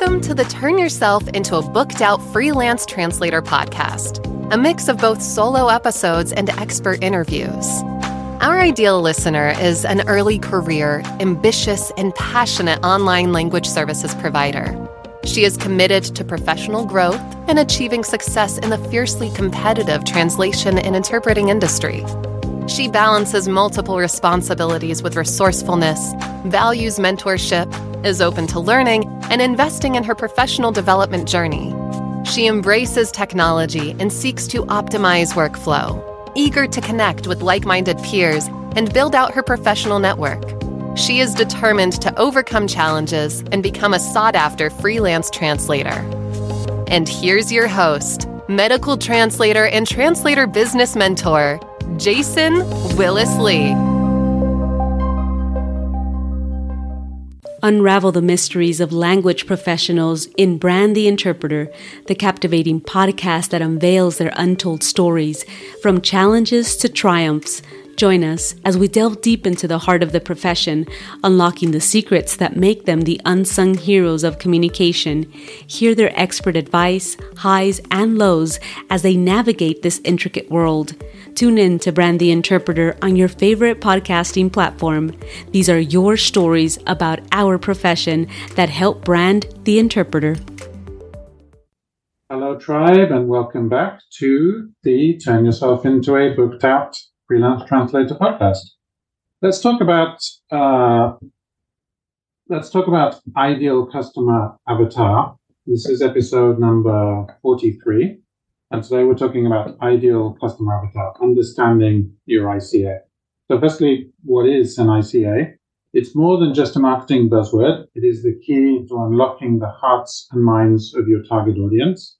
Welcome to the Turn Yourself into a Booked Out Freelance Translator podcast, a mix of both solo episodes and expert interviews. Our ideal listener is an early career, ambitious, and passionate online language services provider. She is committed to professional growth and achieving success in the fiercely competitive translation and interpreting industry. She balances multiple responsibilities with resourcefulness, values mentorship, is open to learning, and investing in her professional development journey. She embraces technology and seeks to optimize workflow, eager to connect with like minded peers and build out her professional network. She is determined to overcome challenges and become a sought after freelance translator. And here's your host, medical translator and translator business mentor, Jason Willis Lee. Unravel the mysteries of language professionals in Brand the Interpreter, the captivating podcast that unveils their untold stories, from challenges to triumphs. Join us as we delve deep into the heart of the profession, unlocking the secrets that make them the unsung heroes of communication. Hear their expert advice, highs, and lows as they navigate this intricate world. Tune in to Brand the Interpreter on your favorite podcasting platform. These are your stories about our profession that help brand the interpreter. Hello, tribe, and welcome back to the Turn Yourself into a Booked Out Freelance Translator podcast. Let's talk about uh, let's talk about ideal customer avatar. This is episode number forty-three, and today we're talking about ideal customer avatar, understanding your ICA. So, firstly, what is an ICA? It's more than just a marketing buzzword. It is the key to unlocking the hearts and minds of your target audience.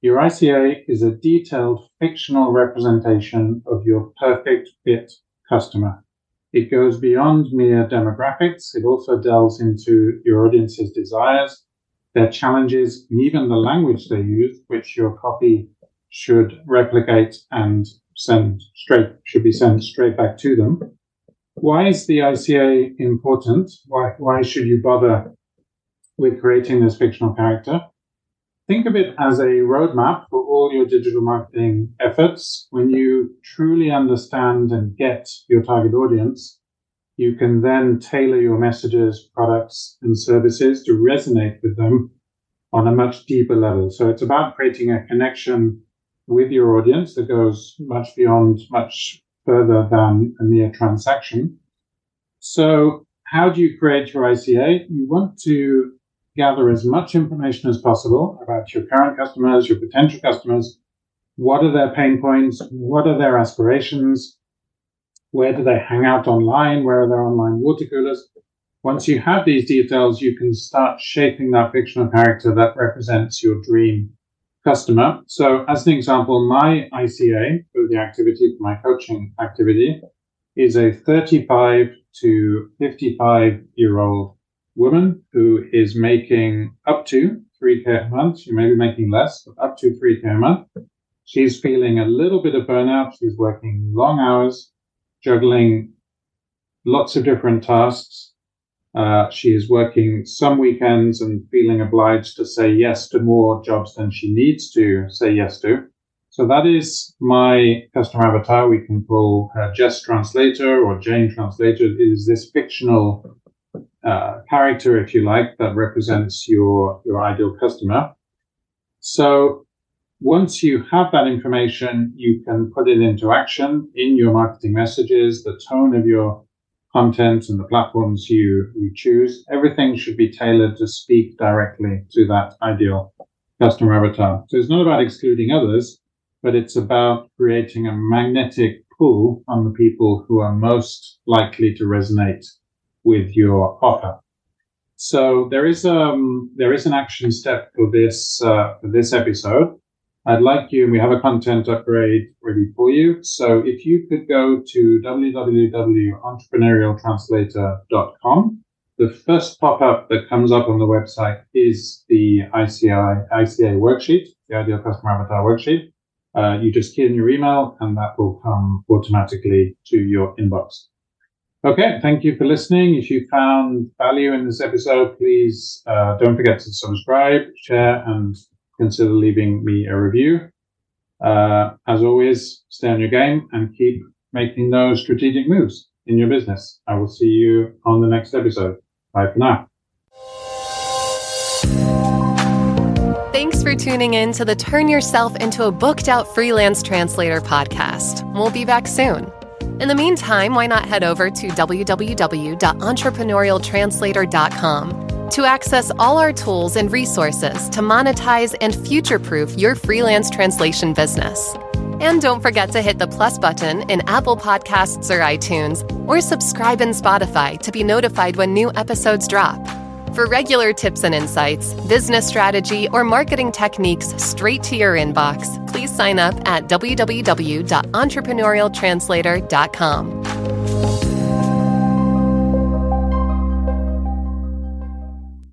Your ICA is a detailed fictional representation of your perfect fit customer. It goes beyond mere demographics. It also delves into your audience's desires, their challenges, and even the language they use, which your copy should replicate and send straight, should be sent straight back to them. Why is the ICA important? Why, why should you bother with creating this fictional character? Think of it as a roadmap for all your digital marketing efforts. When you truly understand and get your target audience, you can then tailor your messages, products, and services to resonate with them on a much deeper level. So it's about creating a connection with your audience that goes much beyond, much further than a mere transaction. So how do you create your ICA? You want to gather as much information as possible about your current customers, your potential customers. What are their pain points? What are their aspirations? Where do they hang out online? Where are their online water coolers? Once you have these details, you can start shaping that fictional character that represents your dream customer. So, as an example, my ICA for the activity, for my coaching activity, is a 35 to 55 year old woman who is making up to 3K a month. She may be making less, but up to 3K a month. She's feeling a little bit of burnout. She's working long hours, juggling lots of different tasks. Uh, she is working some weekends and feeling obliged to say yes to more jobs than she needs to say yes to. So that is my customer avatar. We can call her Jess Translator or Jane Translator. It is this fictional uh, character, if you like, that represents your, your ideal customer. So once you have that information, you can put it into action in your marketing messages, the tone of your content and the platforms you, you choose. Everything should be tailored to speak directly to that ideal customer avatar. So it's not about excluding others, but it's about creating a magnetic pull on the people who are most likely to resonate with your offer. So there is um there is an action step for this uh, for this episode. I'd like you, we have a content upgrade ready for you. So if you could go to www.entrepreneurialtranslator.com, the first pop-up that comes up on the website is the ICI, ICA worksheet, the Ideal Customer Avatar worksheet. Uh, you just key in your email and that will come automatically to your inbox. Okay, thank you for listening. If you found value in this episode, please uh, don't forget to subscribe, share, and consider leaving me a review. Uh, as always, stay on your game and keep making those strategic moves in your business. I will see you on the next episode. Bye for now. Thanks for tuning in to the Turn Yourself into a Booked Out Freelance Translator podcast. We'll be back soon. In the meantime, why not head over to www.entrepreneurialtranslator.com to access all our tools and resources to monetize and future proof your freelance translation business. And don't forget to hit the plus button in Apple Podcasts or iTunes, or subscribe in Spotify to be notified when new episodes drop. For regular tips and insights, business strategy, or marketing techniques straight to your inbox, please sign up at www.entrepreneurialtranslator.com.